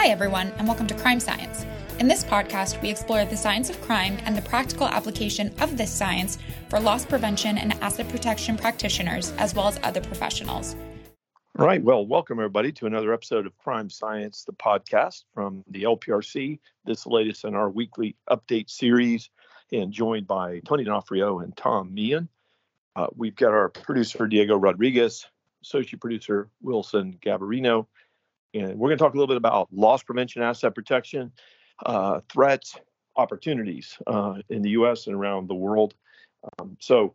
Hi, everyone, and welcome to Crime Science. In this podcast, we explore the science of crime and the practical application of this science for loss prevention and asset protection practitioners, as well as other professionals. All right. Well, welcome everybody to another episode of Crime Science, the podcast from the LPRC. This latest in our weekly update series, and joined by Tony D'Onofrio and Tom Meehan. Uh, we've got our producer Diego Rodriguez, associate producer Wilson Gabarino, and we're going to talk a little bit about loss prevention, asset protection, uh, threats, opportunities uh, in the U.S. and around the world. Um, so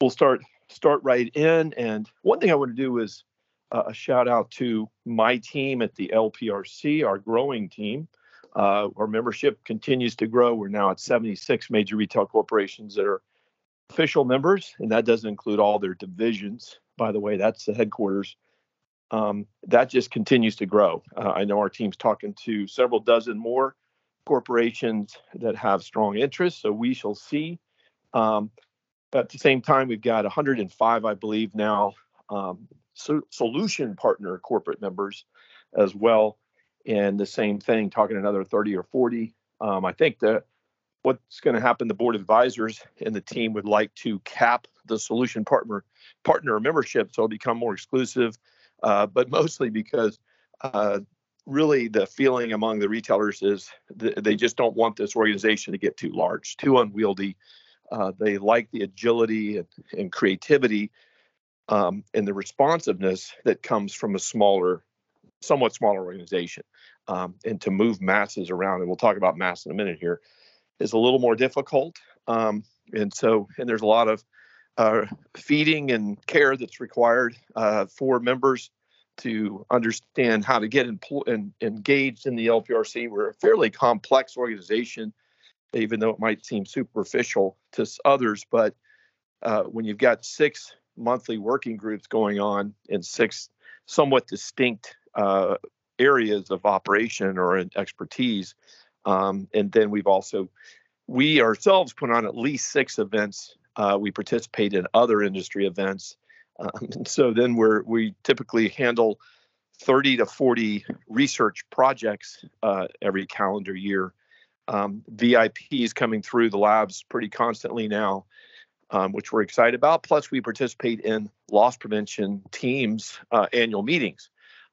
we'll start start right in. And one thing I want to do is uh, a shout out to my team at the LPRC, our growing team. Uh, our membership continues to grow. We're now at 76 major retail corporations that are official members, and that doesn't include all their divisions. By the way, that's the headquarters um, that just continues to grow. Uh, I know our team's talking to several dozen more corporations that have strong interests, so we shall see. Um, at the same time, we've got 105, I believe, now um, so solution partner corporate members as well. And the same thing, talking another 30 or 40. Um, I think that what's going to happen, the board of advisors and the team would like to cap the solution partner partner membership so it'll become more exclusive uh, but mostly because uh, really the feeling among the retailers is th- they just don't want this organization to get too large, too unwieldy. Uh, they like the agility and, and creativity um, and the responsiveness that comes from a smaller, somewhat smaller organization. Um, and to move masses around, and we'll talk about mass in a minute here, is a little more difficult. Um, and so, and there's a lot of uh, feeding and care that's required uh, for members to understand how to get and engaged in the LPRC. We're a fairly complex organization, even though it might seem superficial to others. But uh, when you've got six monthly working groups going on in six somewhat distinct uh, areas of operation or expertise, um, and then we've also we ourselves put on at least six events uh, we participate in other industry events. Um, so then we're we typically handle 30 to 40 research projects uh, every calendar year. Um, VIPs coming through the labs pretty constantly now, um, which we're excited about. Plus, we participate in loss prevention teams' uh, annual meetings,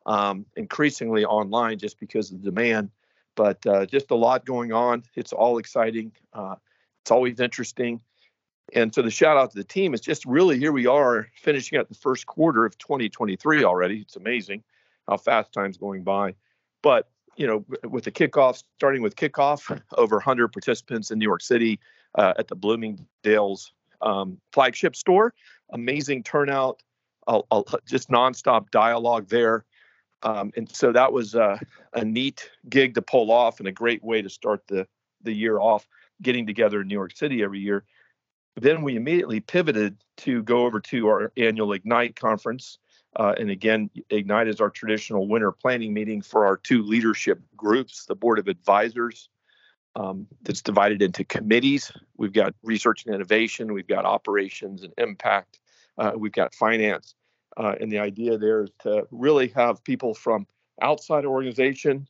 um, increasingly online just because of the demand. But uh, just a lot going on. It's all exciting. Uh, it's always interesting. And so the shout out to the team is just really here we are finishing out the first quarter of 2023 already. It's amazing how fast time's going by. But, you know, with the kickoff, starting with kickoff, over 100 participants in New York City uh, at the Bloomingdale's um, flagship store. Amazing turnout, just nonstop dialogue there. Um, and so that was a neat gig to pull off and a great way to start the, the year off, getting together in New York City every year then we immediately pivoted to go over to our annual Ignite conference. Uh, and again, Ignite is our traditional winter planning meeting for our two leadership groups, the Board of Advisors, um, that's divided into committees. We've got research and innovation, we've got operations and impact, uh, we've got finance. Uh, and the idea there is to really have people from outside organization,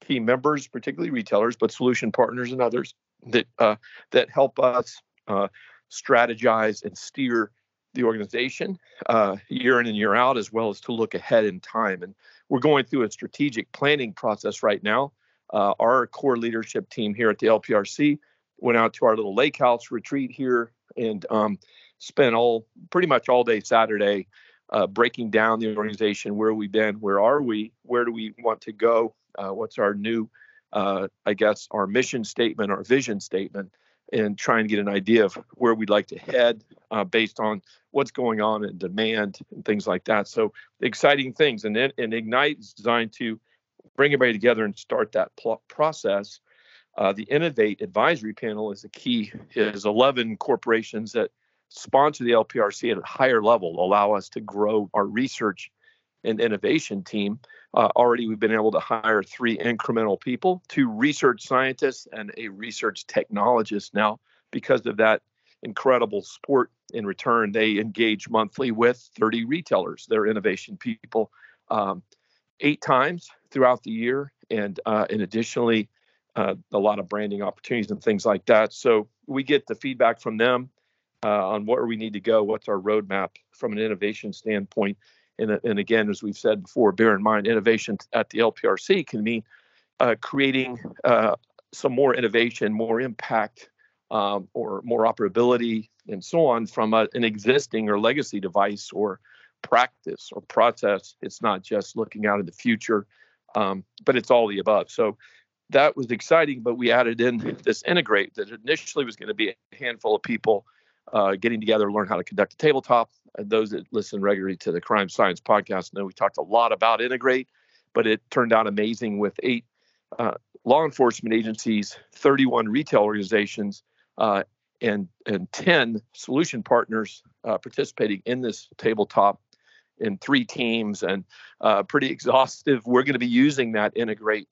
key members, particularly retailers, but solution partners and others that uh, that help us uh, strategize and steer the organization uh, year in and year out, as well as to look ahead in time. And we're going through a strategic planning process right now. Uh, our core leadership team here at the LPRC went out to our little lake house retreat here and um, spent all pretty much all day Saturday uh, breaking down the organization. Where we've been, where are we, where do we want to go, uh, what's our new, uh, I guess, our mission statement, our vision statement and try and get an idea of where we'd like to head uh, based on what's going on in demand and things like that. So exciting things. And, then, and Ignite is designed to bring everybody together and start that pl- process. Uh, the Innovate Advisory Panel is a key, is 11 corporations that sponsor the LPRC at a higher level, allow us to grow our research and innovation team. Uh, already, we've been able to hire three incremental people, two research scientists, and a research technologist now because of that incredible support in return. They engage monthly with 30 retailers, they're innovation people. Um, eight times throughout the year, and uh, and additionally, uh, a lot of branding opportunities and things like that. So we get the feedback from them uh, on where we need to go, what's our roadmap from an innovation standpoint. And, and again, as we've said before, bear in mind, innovation at the LPRC can mean uh, creating uh, some more innovation, more impact, um, or more operability, and so on from a, an existing or legacy device or practice or process. It's not just looking out in the future, um, but it's all the above. So that was exciting, but we added in this integrate that initially was going to be a handful of people uh, getting together to learn how to conduct a tabletop. And those that listen regularly to the Crime Science podcast know we talked a lot about integrate, but it turned out amazing with eight uh, law enforcement agencies, 31 retail organizations, uh, and and 10 solution partners uh, participating in this tabletop in three teams and uh, pretty exhaustive. We're going to be using that integrate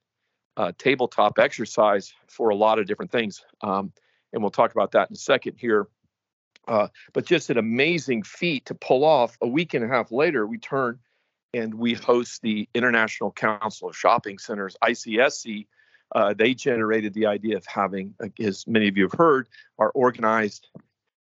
uh, tabletop exercise for a lot of different things, um, and we'll talk about that in a second here. Uh, but just an amazing feat to pull off. A week and a half later, we turn and we host the International Council of Shopping Centers (ICSC) uh, they generated the idea of having, as many of you have heard, our organized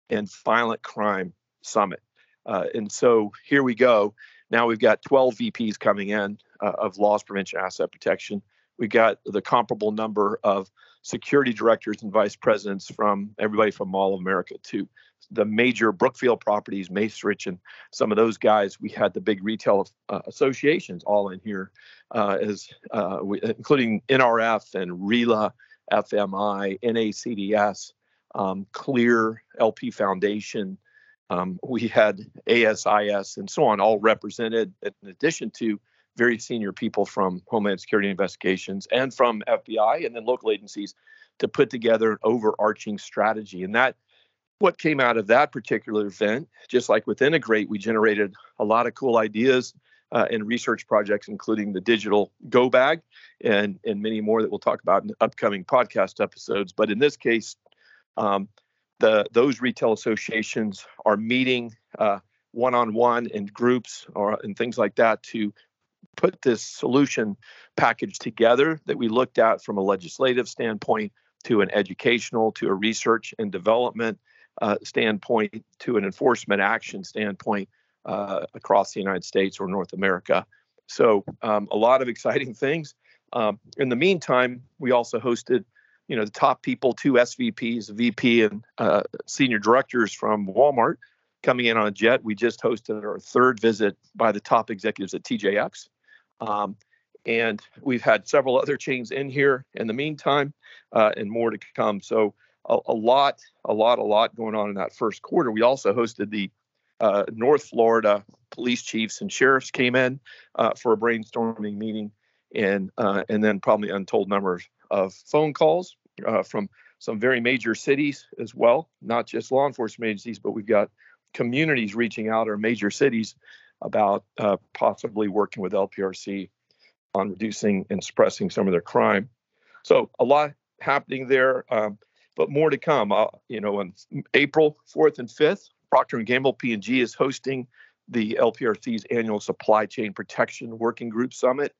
and violent crime summit. Uh, and so here we go. Now we've got 12 VPs coming in uh, of loss prevention, asset protection. We got the comparable number of security directors and vice presidents from everybody from Mall of America to the major Brookfield properties, Macerich, and some of those guys. We had the big retail uh, associations all in here, uh, as uh, we, including NRF and RILA, FMI, NACDS, um, Clear, LP Foundation. Um, we had ASIS and so on, all represented in addition to very senior people from Homeland Security Investigations and from FBI and then local agencies to put together an overarching strategy. And that, what came out of that particular event, just like with Integrate, we generated a lot of cool ideas uh, and research projects, including the digital Go Bag and and many more that we'll talk about in upcoming podcast episodes. But in this case, um, the those retail associations are meeting uh, one-on-one in groups or and things like that to put this solution package together that we looked at from a legislative standpoint to an educational to a research and development uh, standpoint to an enforcement action standpoint uh, across the United States or North America. So um, a lot of exciting things. Um, in the meantime, we also hosted, you know, the top people, two SVPs, VP, and uh, senior directors from Walmart coming in on a jet. We just hosted our third visit by the top executives at TJX. Um, and we've had several other chains in here in the meantime, uh, and more to come. So a, a, lot, a lot, a lot going on in that first quarter. We also hosted the uh, North Florida police chiefs and sheriffs came in uh, for a brainstorming meeting, and uh, and then probably untold numbers of phone calls uh, from some very major cities as well, not just law enforcement agencies, but we've got communities reaching out or major cities about uh, possibly working with LPRC on reducing and suppressing some of their crime. So a lot happening there, um, but more to come. Uh, you know, on April 4th and 5th, Procter & Gamble P&G is hosting the LPRC's annual Supply Chain Protection Working Group Summit.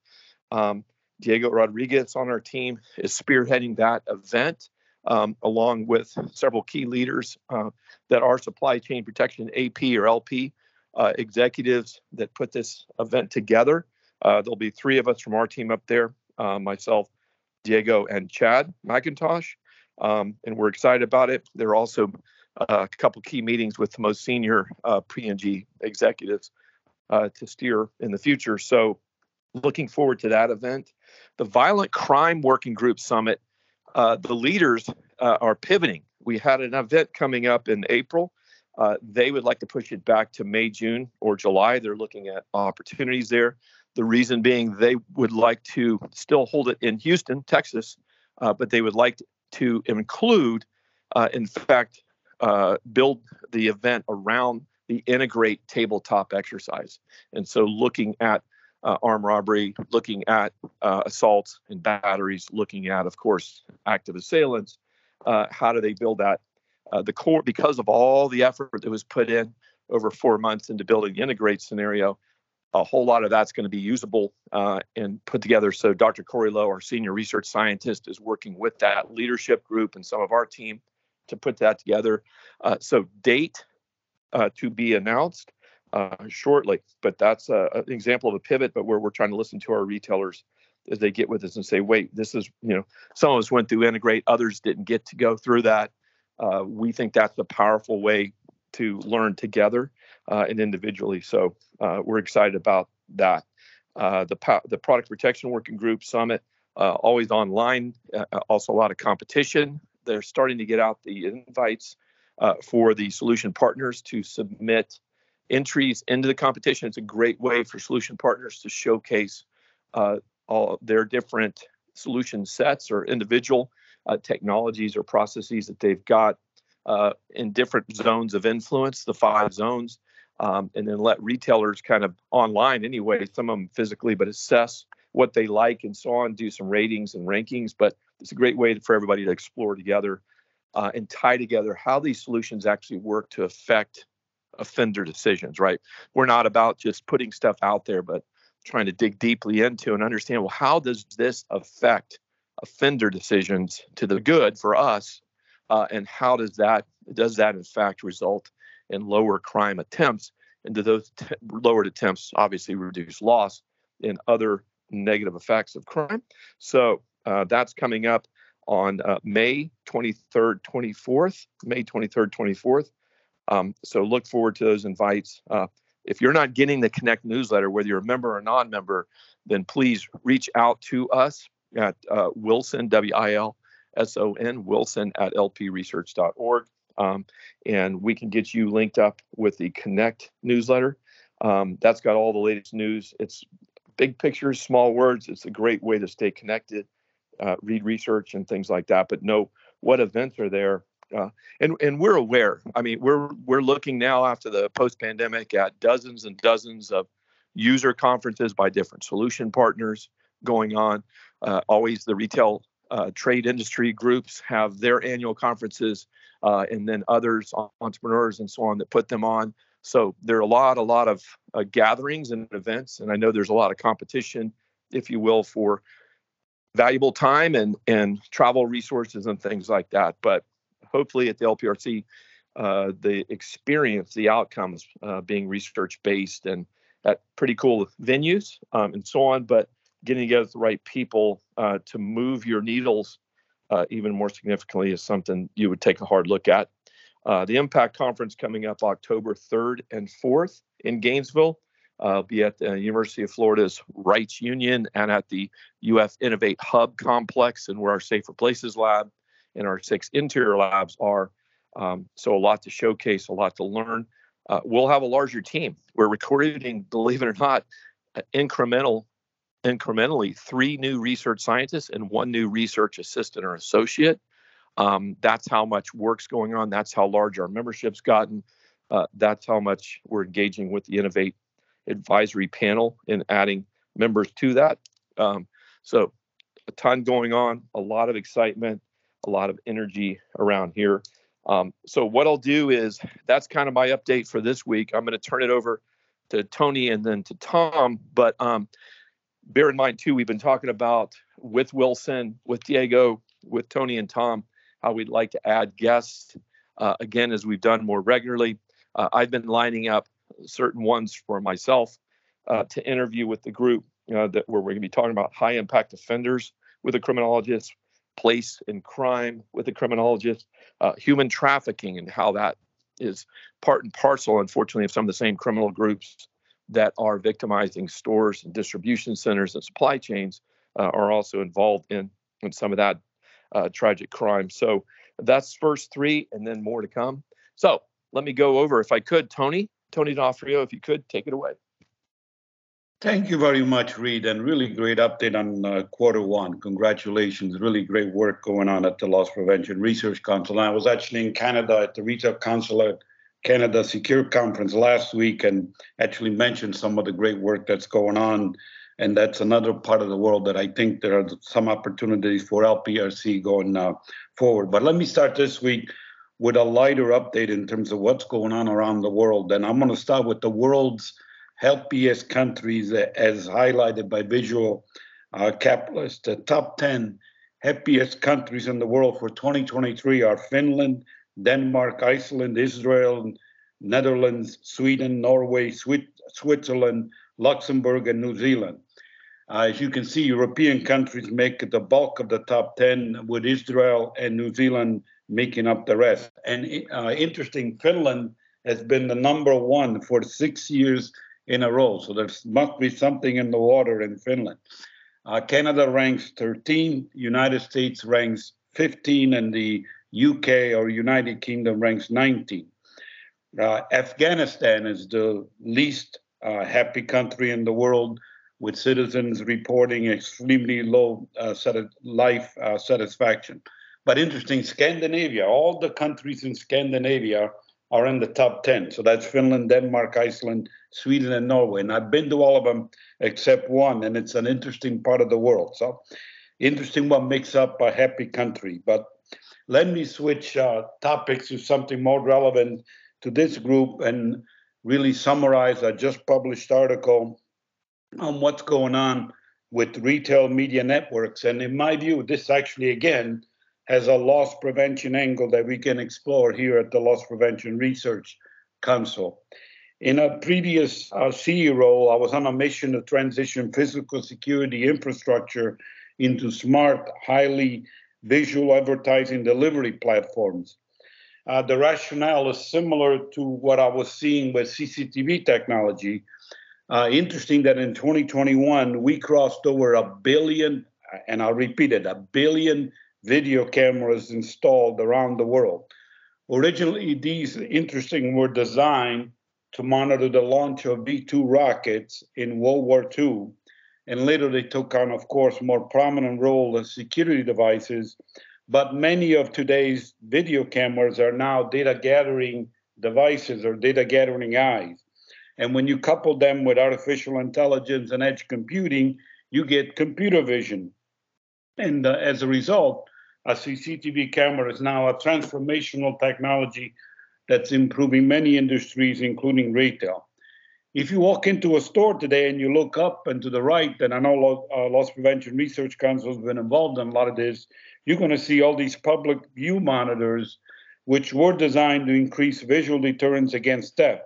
Um, Diego Rodriguez on our team is spearheading that event, um, along with several key leaders uh, that are supply chain protection AP or LP uh, executives that put this event together. Uh, there'll be three of us from our team up there uh, myself, Diego, and Chad McIntosh. Um, and we're excited about it. There are also uh, a couple key meetings with the most senior uh, P&G executives uh, to steer in the future. So, looking forward to that event. The Violent Crime Working Group Summit, the leaders are pivoting. We had an event coming up in April uh, they would like to push it back to May, June, or July. They're looking at opportunities there. The reason being they would like to still hold it in Houston, Texas, uh, but they would like to include, uh, in fact, uh, build the event around the integrate tabletop exercise. And so looking at uh, armed robbery, looking at uh, assaults and batteries, looking at, of course, active assailants. how do they build that uh, the core, because of all the effort that was put in over four months into building the integrate scenario, a whole lot of that's going to be usable uh, and put together. So Dr. Corey Lowe, our senior research scientist, is working with that leadership group and some of our team to put that together. Uh, so date uh, to be announced uh, shortly, but that's an example of a pivot. But where we're trying to listen to our retailers as they get with us and say, wait, this is you know some of us went through integrate, others didn't get to go through that. Uh, we think that's a powerful way to learn together uh, and individually. So uh, we're excited about that. Uh, the the product protection working group summit always online. Also a lot of competition. They're starting to get out the invites for the solution partners to submit entries into the competition. It's a great way for solution partners to showcase all their different solution sets or individual technologies or processes that they've got uh, in different zones of influence, the five zones, um, and then let retailers kind of online anyway, some of them physically, but assess what they like and so on, do some ratings and rankings. But it's a great way for everybody to explore together uh, and tie together how these solutions actually work to affect offender decisions, right? We're not about just putting stuff out there, but trying to dig deeply into and understand well, how does this affect offender decisions to the good for us uh, and how does that does that in fact result in lower crime attempts? And do those t- lowered attempts obviously reduce loss and other negative effects of crime? So uh, that's coming up on uh, May 23rd, 24th. May 23rd, 24th. Um, so look forward to those invites. Uh, if you're not getting the Connect newsletter, whether you're a member or non-member, then please reach out to us at uh, Wilson W I L S O N, Wilson at lpresearch.org. Um, and we can get you linked up with the Connect newsletter. Um, that's got all the latest news. It's big pictures, small words. It's a great way to stay connected, uh, read research and things like that, but know what events are there. Uh, and and we're aware. I mean, we're we're looking now after the post-pandemic at dozens and dozens of user conferences by different solution partners going on. Uh, always the retail uh, trade industry groups have their annual conferences, uh, and then others, entrepreneurs and so on, that put them on. So there are a lot, a lot of uh, gatherings and events, and I know there's a lot of competition, if you will, for valuable time and and travel resources and things like that. But hopefully, at the LPRC, uh, the experience, the outcomes, uh, being research based and at pretty cool venues um, and so on. But getting together with the right people uh, to move your needles uh, even more significantly is something you would take a hard look at. Uh, the Impact Conference coming up October 3rd and 4th in Gainesville. Uh, be at the University of Florida's Reitz Union and at the UF Innovate Hub complex and where our Safer Places lab and our six interior labs are. Um, so a lot to showcase, a lot to learn. Uh, we'll have a larger team. We're recruiting, believe it or not, incremental incrementally three new research scientists and one new research assistant or associate. Um, that's how much work's going on. That's how large our membership's gotten. Uh, that's how much we're engaging with the Innovate Advisory Panel and adding members to that. Um, so, a ton going on, a lot of excitement, a lot of energy around here. Um, so, what I'll do is that's kind of my update for this week. I'm going to turn it over to Tony and then to Tom. But um, bear in mind too, we've been talking about with Wilson, with Diego, with Tony and Tom, how we'd like to add guests uh, again as we've done more regularly. Uh, I've been lining up certain ones for myself uh, to interview with the group that where we're going to be talking about high impact offenders with a criminologist, place in crime with a criminologist, uh, human trafficking and how that is part and parcel, unfortunately, of some of the same criminal groups that are victimizing stores and distribution centers and supply chains uh, are also involved in, in some of that uh, tragic crime. So that's first three, and then more to come. So let me go over, if I could, Tony, Tony D'Onofrio, if you could take it away. Thank you very much, Read, and really great update on uh, quarter one. Congratulations, really great work going on at the Loss Prevention Research Council. I was actually in Canada at the Retail Council of Canada Secure Conference last week and actually mentioned some of the great work that's going on. And that's another part of the world that I think there are some opportunities for LPRC going uh, forward. But let me start this week with a lighter update in terms of what's going on around the world. And I'm going to start with the world's happiest countries, as highlighted by Visual uh, Capitalist. The top 10 happiest countries in the world for 2023 are Finland, Denmark, Iceland, Israel, Netherlands, Sweden, Norway, Switzerland, Luxembourg, and New Zealand. Uh, as you can see, European countries make the bulk of the top 10, with Israel and New Zealand making up the rest. And uh, interesting, Finland has been the number one for six years in a row. So there must be something in the water in Finland. Uh, Canada ranks 13, United States ranks 15, and the UK or United Kingdom ranks 19. Uh, Afghanistan is the least uh, happy country in the world, with citizens reporting extremely low uh, life uh, satisfaction. But interesting, Scandinavia, all the countries in Scandinavia are in the top 10. So that's Finland, Denmark, Iceland, Sweden, and Norway. And I've been to all of them except one, and it's an interesting part of the world. So interesting what makes up a happy country. But let me switch uh, topics to something more relevant to this group and really summarize a just published article on what's going on with retail media networks. And in my view, this actually, again, has a loss prevention angle that we can explore here at the Loss Prevention Research Council. In a previous uh, CEO role, I was on a mission to transition physical security infrastructure into smart, highly visual advertising delivery platforms. Uh, the rationale is similar to what I was seeing with CCTV technology. Uh, interesting that in 2021, we crossed over a billion, and I'll repeat it, a billion video cameras installed around the world. Originally, these interesting were designed to monitor the launch of V 2 rockets in World War II. And later they took on, of course, more prominent role as security devices. But many of today's video cameras are now data gathering devices or data gathering eyes. And when you couple them with artificial intelligence and edge computing, you get computer vision. And uh, as a result, a CCTV camera is now a transformational technology that's improving many industries, including retail. If you walk into a store today and you look up and to the right, and I know uh, Loss Prevention Research Council has been involved in a lot of this, you're going to see all these public view monitors, which were designed to increase visual deterrence against theft.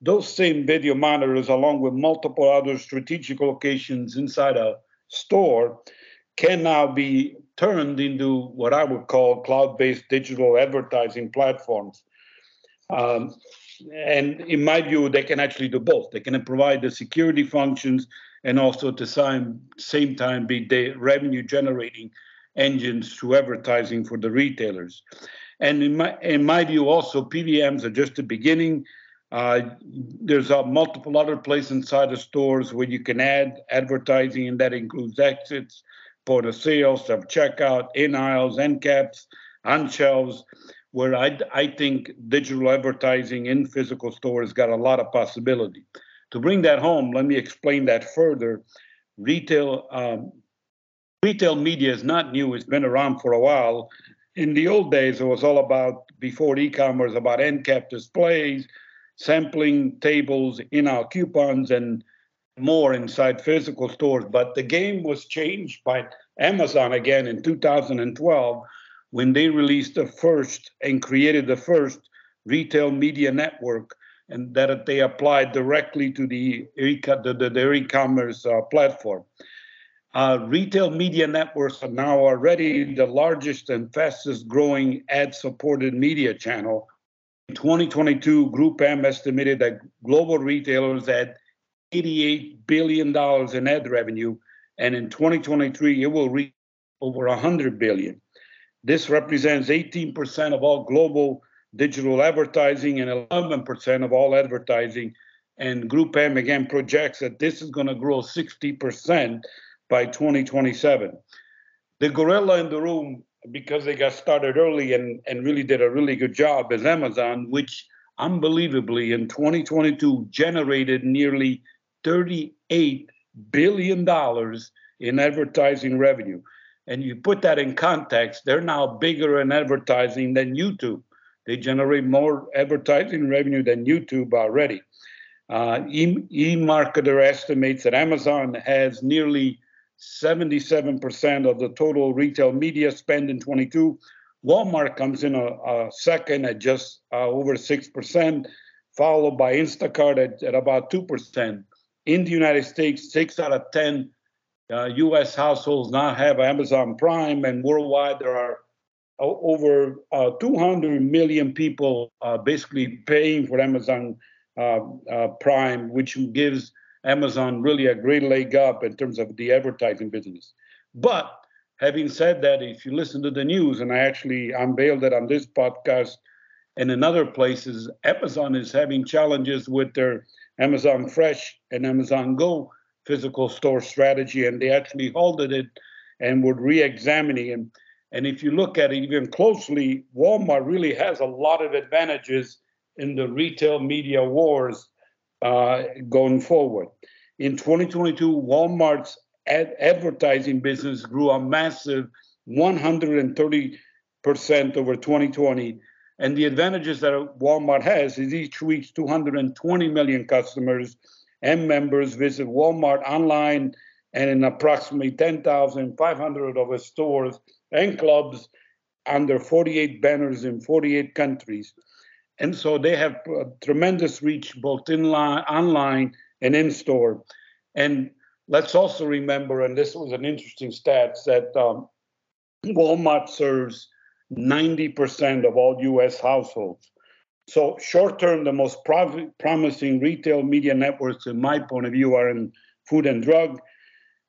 Those same video monitors, along with multiple other strategic locations inside a store, can now be turned into what I would call cloud based digital advertising platforms. Um, and in my view, they can actually do both. They can provide the security functions and also at the same, same time be the revenue generating engines through advertising for the retailers. And in my, in my view, also, PVMs are just the beginning. Uh, there's uh, multiple other places inside the stores where you can add advertising, and that includes exits, point of sale, self checkout, in aisles, end caps, on shelves, where I, I think digital advertising in physical stores got a lot of possibility. To bring that home, let me explain that further. Retail um, retail media is not new; it's been around for a while. In the old days, it was all about before e-commerce about end cap displays, sampling tables, in-aisle coupons, and more inside physical stores. But the game was changed by Amazon again in 2012 when they released the first and created the first retail media network and that they applied directly to the, the, the, their e-commerce uh, platform. Uh, retail media networks are now already the largest and fastest growing ad supported media channel. In 2022, GroupM estimated that global retailers had $88 billion in ad revenue, and in 2023 it will reach over 100 billion. This represents 18% of all global digital advertising and 11% of all advertising. And GroupM again projects that this is going to grow 60% by 2027. The gorilla in the room, because they got started early and, and really did a really good job, is Amazon, which unbelievably in 2022 generated nearly $38 billion in advertising revenue. And you put that in context, they're now bigger in advertising than YouTube. They generate more advertising revenue than YouTube already. Uh, eMarketer estimates that Amazon has nearly 77% of the total retail media spend in 22. Walmart comes in a, a second at just uh, over 6%, followed by Instacart at, at, about 2%. In the United States, six out of 10 uh, US households now have Amazon Prime, and worldwide there are over uh, 200 million people uh, basically paying for Amazon uh, uh, Prime, which gives Amazon really a great leg up in terms of the advertising business. But having said that, if you listen to the news, and I actually unveiled it on this podcast and in other places, Amazon is having challenges with their Amazon Fresh and Amazon Go physical store strategy, and they actually halted it and were re-examining it. And if you look at it even closely, Walmart really has a lot of advantages in the retail media wars uh, going forward. In 2022, Walmart's ad- advertising business grew a massive 130% over 2020. And the advantages that Walmart has is each week 220 million customers and members visit Walmart online and in approximately 10,500 of its stores and clubs under 48 banners in 48 countries. And so they have tremendous reach both in line, online and in store. And let's also remember, and this was an interesting stat, that um, Walmart serves 90% of all US households. So, short term, the most promising retail media networks, in my point of view, are in food and drug,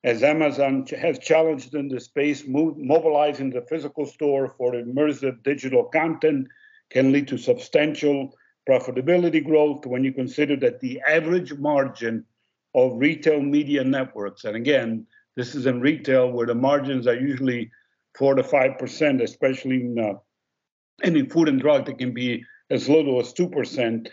as Amazon has challenged in the space, mobilizing the physical store for immersive digital content can lead to substantial profitability growth when you consider that the average margin of retail media networks, and again, this is in retail where the margins are usually four to five percent, especially in uh, any food and drug that can be as little as two percent.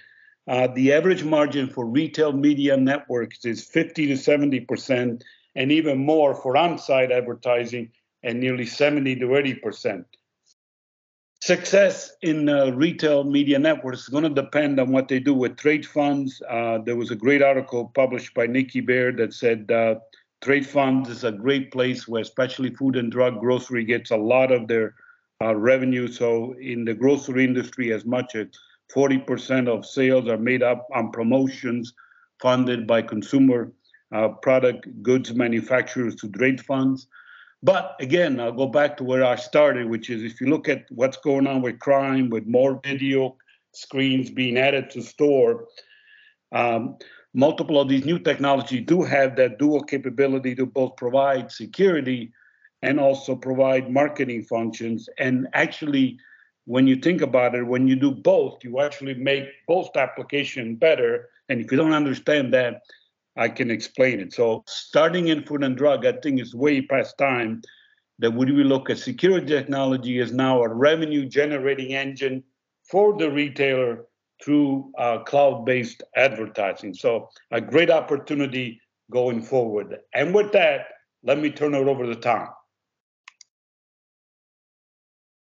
Uh, the average margin for retail media networks is 50 to 70 percent, and even more for on-site advertising, and nearly 70 to 80 percent. Success in uh, retail media networks is going to depend on what they do with trade funds. Uh, there was a great article published by Nikki Baird that said uh, trade funds is a great place where, especially food and drug grocery, gets a lot of their revenue. So, in the grocery industry, as much as 40% of sales are made up on promotions funded by consumer uh, product goods manufacturers to trade funds. But again, I'll go back to where I started, which is if you look at what's going on with crime, with more video screens being added to store, um, multiple of these new technologies do have that dual capability to both provide security and also provide marketing functions. And actually, when you think about it, when you do both, you actually make both application better. And if you don't understand that, I can explain it. So starting in food and drug, I think is way past time that when we look at security technology is now a revenue generating engine for the retailer through uh, cloud-based advertising. So a great opportunity going forward. And with that, let me turn it over to Tom.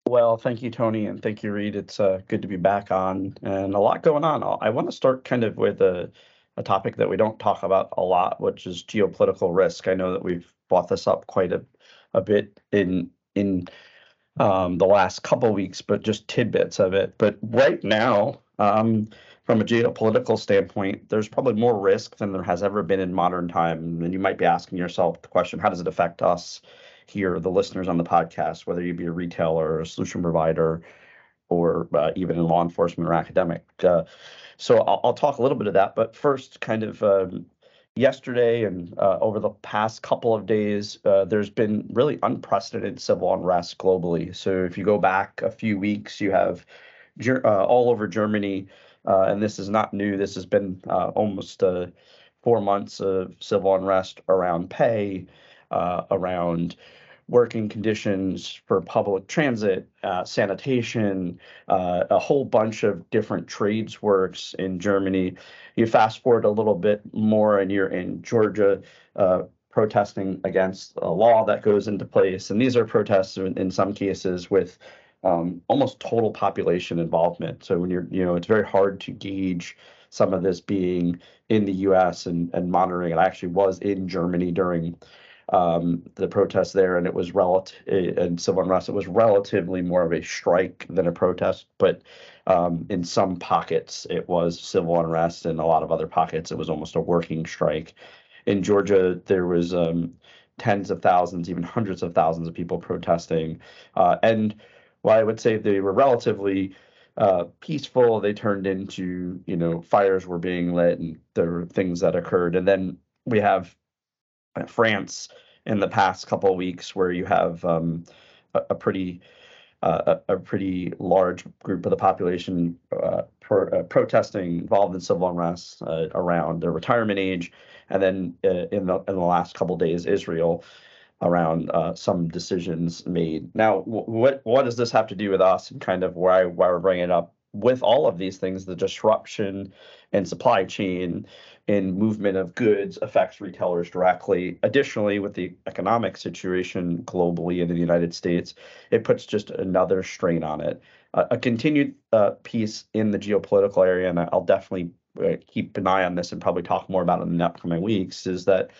Well, thank you, Tony, and thank you, Read. It's uh, good to be back on, and a lot going on. I want to start kind of with a a topic that we don't talk about a lot, which is geopolitical risk. I know that we've brought this up quite a, a bit in in um, the last couple of weeks, but just tidbits of it. But right now, um, from a geopolitical standpoint, there's probably more risk than there has ever been in modern time. And you might be asking yourself the question: How does it affect us here, the listeners on the podcast, whether you be a retailer or a solution provider? Or uh, even in law enforcement or academic. Uh, so I'll, I'll, talk a little bit of that, but first, kind of um, yesterday and uh, over the past couple of days, uh, there's been really unprecedented civil unrest globally. So if you go back a few weeks, you have uh, all over Germany, uh, and this is not new. This has been almost four months of civil unrest around pay, around working conditions for public transit, uh, sanitation, uh, a whole bunch of different trades works in Germany. You fast forward a little bit more, and you're in Georgia. Uh, protesting against a law that goes into place. And these are protests in, in some cases with um, almost total population involvement. So when you're, you know, it's very hard to gauge some of this being in the U.S. and and monitoring it. I actually was in Germany during um, the protests there, and it was relative and civil unrest. It was relatively more of a strike than a protest, but um, in some pockets it was civil unrest, and a lot of other pockets it was almost a working strike. In Georgia, there was um, tens of thousands, even hundreds of thousands of people protesting, uh, and while I would say they were relatively uh, peaceful, they turned into you know fires were being lit and there were things that occurred, and then we have France in the past couple of weeks, where you have um, a, a, pretty uh, a, a, pretty large group of the population uh, pro, uh, protesting, involved in civil unrest uh, around their retirement age, and then uh, in the in the last couple days, Israel around uh, some decisions made. Now, what what does this have to do with us, and kind of why why we're bringing it up? With all of these things, the disruption and supply chain, and movement of goods affects retailers directly. Additionally, with the economic situation globally and in the United States, it puts just another strain on it. Uh, a continued uh, piece in the geopolitical area, and I'll definitely uh, keep an eye on this and probably talk more about it in the upcoming weeks, is that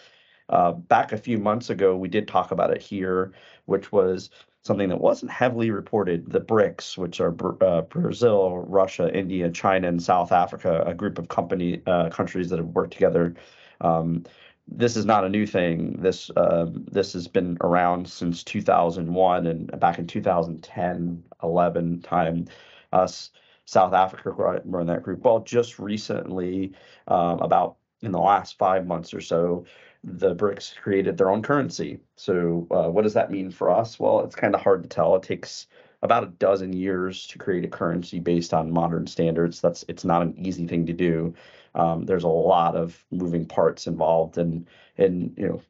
uh, back a few months ago, we did talk about it here, which was something that wasn't heavily reported the BRICS, which are uh, Brazil, Russia, India, China, and South Africa, a group of company uh, countries that have worked together. Um, this is not a new thing. This uh, this has been around since 2001 and back in 2010, 11 time. Us South Africa were in that group. Well, just recently, um, about in the last five months or so, the BRICS created their own currency. So, uh, what does that mean for us? Well, it's kind of hard to tell. It takes about a dozen years to create a currency based on modern standards. That's it's not an easy thing to do. Um, there's a lot of moving parts involved, and and you know,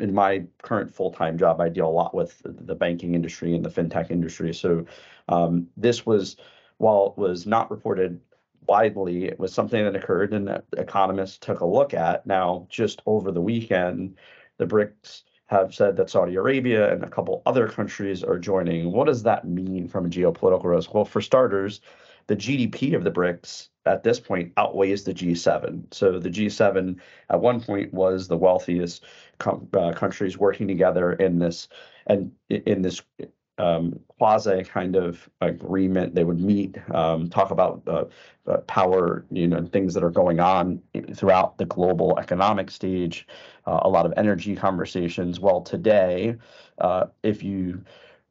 in my current full time job, I deal a lot with the banking industry and the fintech industry. So, um, this was while it was not reported widely. It was something that occurred and economists took a look at. Now, just over the weekend, the BRICS have said that Saudi Arabia and a couple other countries are joining. What does that mean from a geopolitical risk? Well, for starters, the GDP of the BRICS at this point outweighs the G7. So the G7 at one point was the wealthiest com- uh, countries working together in this and in this um, quasi kind of agreement. They would meet, um, talk about uh, uh, power, you know, things that are going on throughout the global economic stage. Uh, a lot of energy conversations. Well, today, uh, if you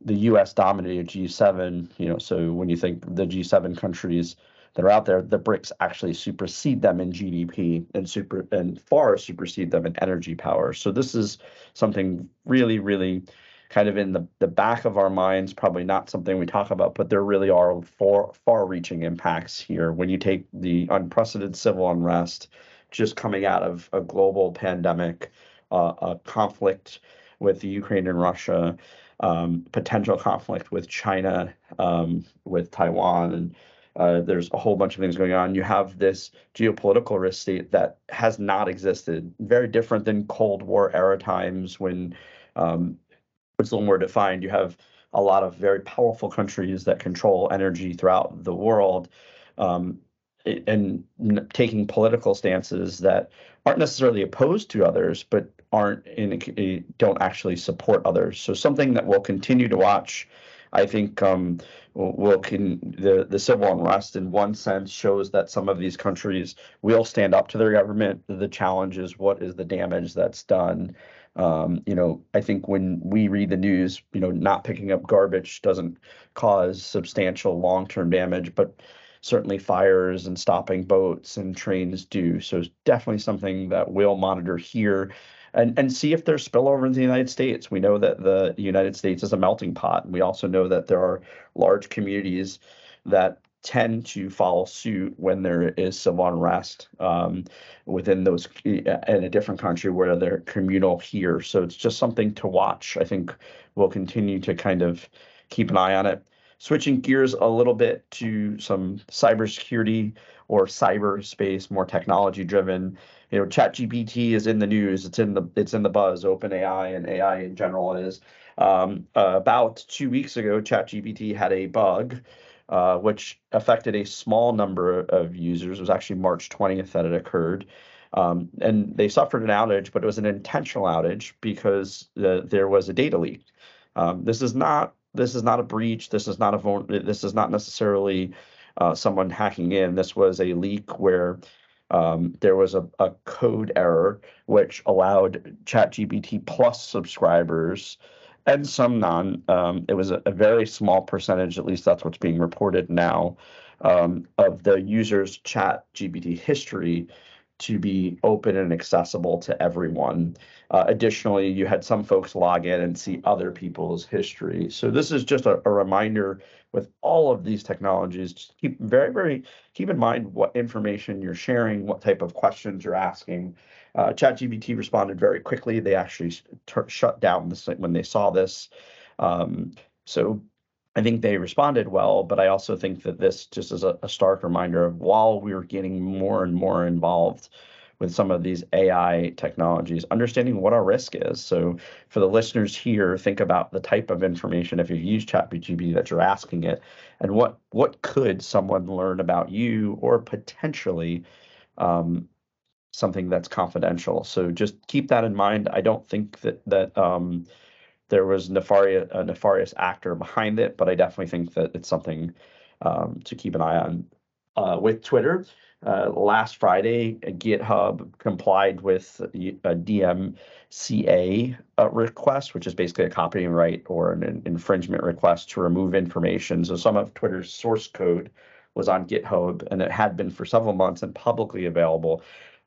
the U.S. dominated G7, you know, so when you think the G7 countries that are out there, the BRICS actually supersede them in GDP and super and far supersede them in energy power. So this is something really, really kind of in the, the back of our minds, probably not something we talk about, but there really are far, far reaching impacts here. When you take the unprecedented civil unrest just coming out of a global pandemic, uh, a conflict with Ukraine and Russia, um, potential conflict with China, um, with Taiwan, and uh, there's a whole bunch of things going on. You have this geopolitical risk state that has not existed, very different than Cold War era times when um, it's a little more defined. You have a lot of very powerful countries that control energy throughout the world, um, and taking political stances that aren't necessarily opposed to others, but aren't in don't actually support others. So something that we'll continue to watch. I think um, will can the the civil unrest in one sense shows that some of these countries will stand up to their government. The challenge is what is the damage that's done. Um, you know, I think when we read the news, you know, not picking up garbage doesn't cause substantial long-term damage, but certainly fires and stopping boats and trains do. So it's definitely something that we'll monitor here and, and see if there's spillover in the United States. We know that the United States is a melting pot. We also know that there are large communities that tend to follow suit when there is civil unrest um, within those in a different country where they're communal here. So it's just something to watch. I think we'll continue to kind of keep an eye on it. Switching gears a little bit to some cybersecurity or cyberspace, more technology driven. You know, ChatGPT is in the news. It's in the it's in the buzz. OpenAI and AI in general is. Um, uh, about two weeks ago, ChatGPT had a bug uh, which affected a small number of users. It was actually March 20th that it occurred. Um, and they suffered an outage, but it was an intentional outage because the, there was a data leak. Um, this is not this is not a breach. This is not a this is not necessarily uh, someone hacking in. This was a leak where um, there was a, a, code error which allowed ChatGPT Plus subscribers and some non. Um, it was a, a, very small percentage, at least that's what's being reported now, um, of the user's ChatGPT history to be open and accessible to everyone. Uh, additionally, you had some folks log in and see other people's history. So this is just a, a reminder with all of these technologies, just keep very, very keep in mind what information you're sharing, what type of questions you're asking. Uh, ChatGPT responded very quickly. They actually shut down this when they saw this. Um, so I think they responded well, but I also think that this just is a, a stark reminder of while we are getting more and more involved with some of these AI technologies, understanding what our risk is. So for the listeners here, think about the type of information if you use ChatGPT that you're asking it, and what what could someone learn about you or potentially um, something that's confidential. So just keep that in mind. I don't think that that um, there was nefarious, a nefarious actor behind it, but I definitely think that it's something um, to keep an eye on. Uh, with Twitter, uh, last Friday, GitHub complied with a DMCA uh, request, which is basically a copyright or an infringement request to remove information. So some of Twitter's source code was on GitHub, and it had been for several months and publicly available.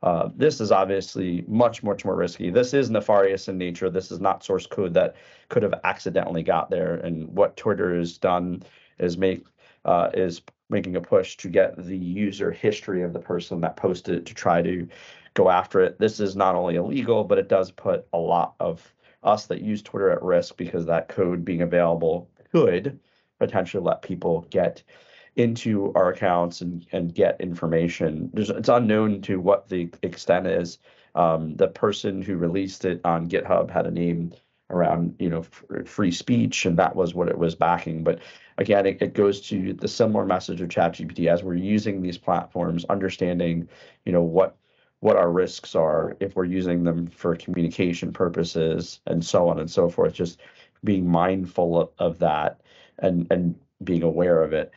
Uh, this is obviously much, much more risky. This is nefarious in nature. This is not source code that could have accidentally got there. And what Twitter has done is make uh, is making a push to get the user history of the person that posted it to try to go after it. This is not only illegal, but it does put a lot of us that use Twitter at risk because that code being available could potentially let people get into our accounts and, and get information. There's, it's unknown to what the extent is. Um, the person who released it on GitHub had a name around you know f- free speech, and that was what it was backing. But again, it, it goes to the similar message of ChatGPT as we're using these platforms, understanding you know what what our risks are if we're using them for communication purposes and so on and so forth. Just being mindful of, of that and and being aware of it.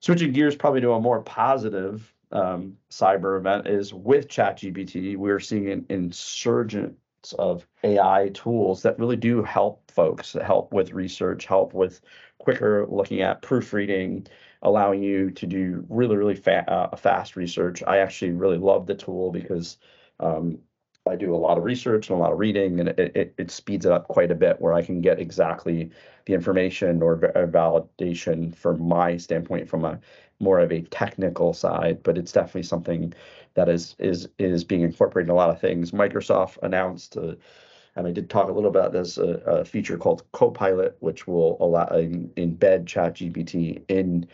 Switching gears probably to a more positive um, cyber event is with ChatGPT, we're seeing an insurgence of AI tools that really do help folks, help with research, help with quicker looking at proofreading, allowing you to do really, really fa- uh, fast research. I actually really love the tool because um, I do a lot of research and a lot of reading, and it, it, it, speeds it up quite a bit where I can get exactly the information or validation from my standpoint from a more of a technical side. But it's definitely something that is is is being incorporated in a lot of things. Microsoft announced, uh, and I did talk a little about this, a, a feature called Copilot, which will allow embed ChatGPT in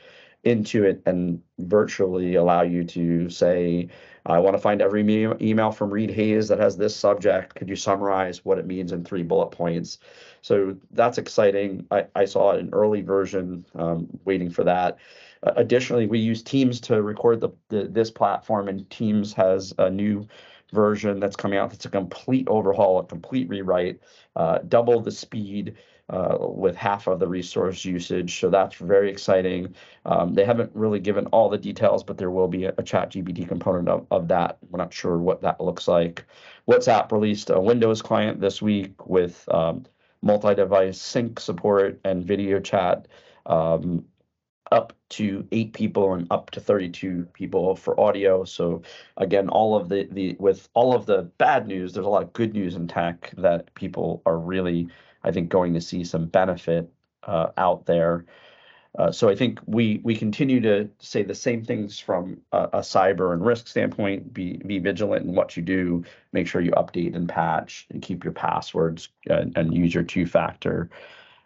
into it and virtually allow you to say, I want to find every me- email from Read Hayes that has this subject. Could you summarize what it means in three bullet points? So that's exciting. I, I saw an early version, um, waiting for that. Uh, additionally, we use Teams to record the, the this platform, and Teams has a new version that's coming out. That's a complete overhaul, a complete rewrite, uh, double the speed uh, with half of the resource usage. So that's very exciting. Um, they haven't really given all the details, but there will be a, a chat GPT component of, of that. We're not sure what that looks like. WhatsApp released a Windows client this week with um, multi-device sync support and video chat. Um, up to eight people and up to 32 people for audio. So again, all of the the with all of the bad news, there's a lot of good news in tech that people are really I think going to see some benefit uh, out there. Uh, so I think we we continue to say the same things from a, a, cyber and risk standpoint. Be be vigilant in what you do. Make sure you update and patch and keep your passwords and, and use your two factor.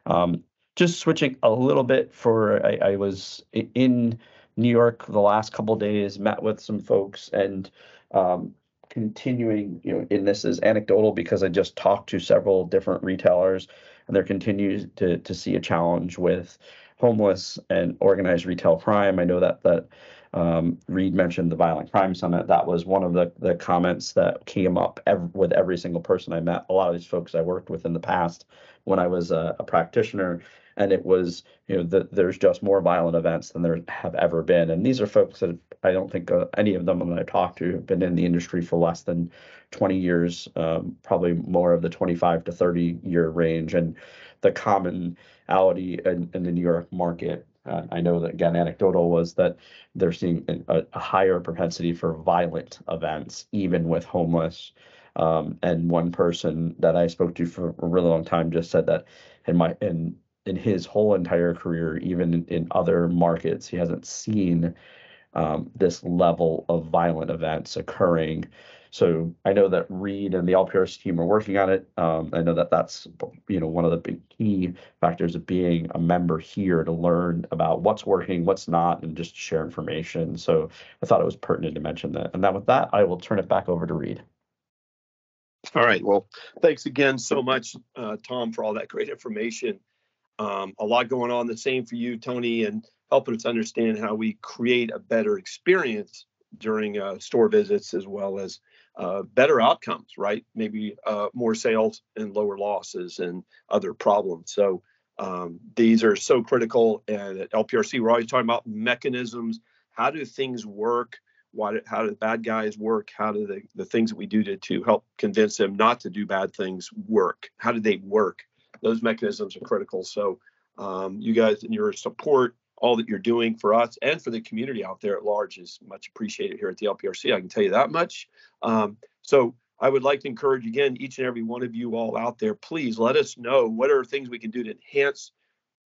Um, just switching a little bit for I, I, was in New York the last couple days, met with some folks and um, continuing, you know, and this is anecdotal because I just talked to several different retailers and there continues to to see a challenge with homeless and organized retail crime. I know that that um, Read mentioned the Violent Crime Summit. That was one of the, the comments that came up with every single person I met. A lot of these folks I worked with in the past when I was a, a practitioner, and it was you know that there's just more violent events than there have ever been. And these are folks that I don't think uh, any of them that I talked to have been in the industry for less than 20 years, um, probably more of the 25 to 30 year range. And the commonality in, in the New York market uh, I know that again, anecdotal was that they're seeing a, a higher propensity for violent events, even with homeless. Um, and one person that I spoke to for a really long time just said that in my in in his whole entire career, even in, other markets, he hasn't seen um, this level of violent events occurring so I know that Read and the LPRC team are working on it. Um, I know that that's you know one of the big key factors of being a member here to learn about what's working, what's not, and just share information. So I thought it was pertinent to mention that. And then with that, I will turn it back over to Read. All right. Well, thanks again so much, uh, Tom, for all that great information. Um, a lot going on. The same for you, Tony, and helping us understand how we create a better experience during uh, store visits as well as uh, better outcomes, right? Maybe uh, more sales and lower losses and other problems. So um, these are so critical. And at LPRC, we're always talking about mechanisms. How do things work? Why? Do, how do the bad guys work? How do the, the things that we do to, to help convince them not to do bad things work? How do they work? Those mechanisms are critical. So um, you guys and your support all that you're doing for us and for the community out there at large is much appreciated here at the LPRC. I can tell you that much. Um, so I would like to encourage again each and every one of you all out there. Please let us know what are things we can do to enhance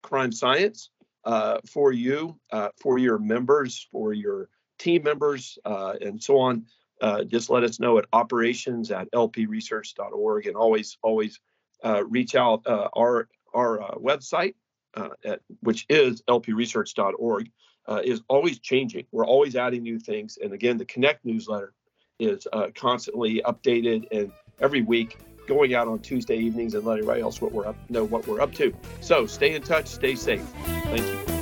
crime science uh, for you, uh, for your members, for your team members, uh, and so on. Uh, just let us know at operations at lpresearch.org and always always reach out uh, our our website uh, at, which is lpresearch.org, uh, is always changing. We're always adding new things. And again, the Connect newsletter is uh, constantly updated and every week going out on Tuesday evenings and letting everybody else what we're up, know what we're up to. So stay in touch, stay safe. Thank you.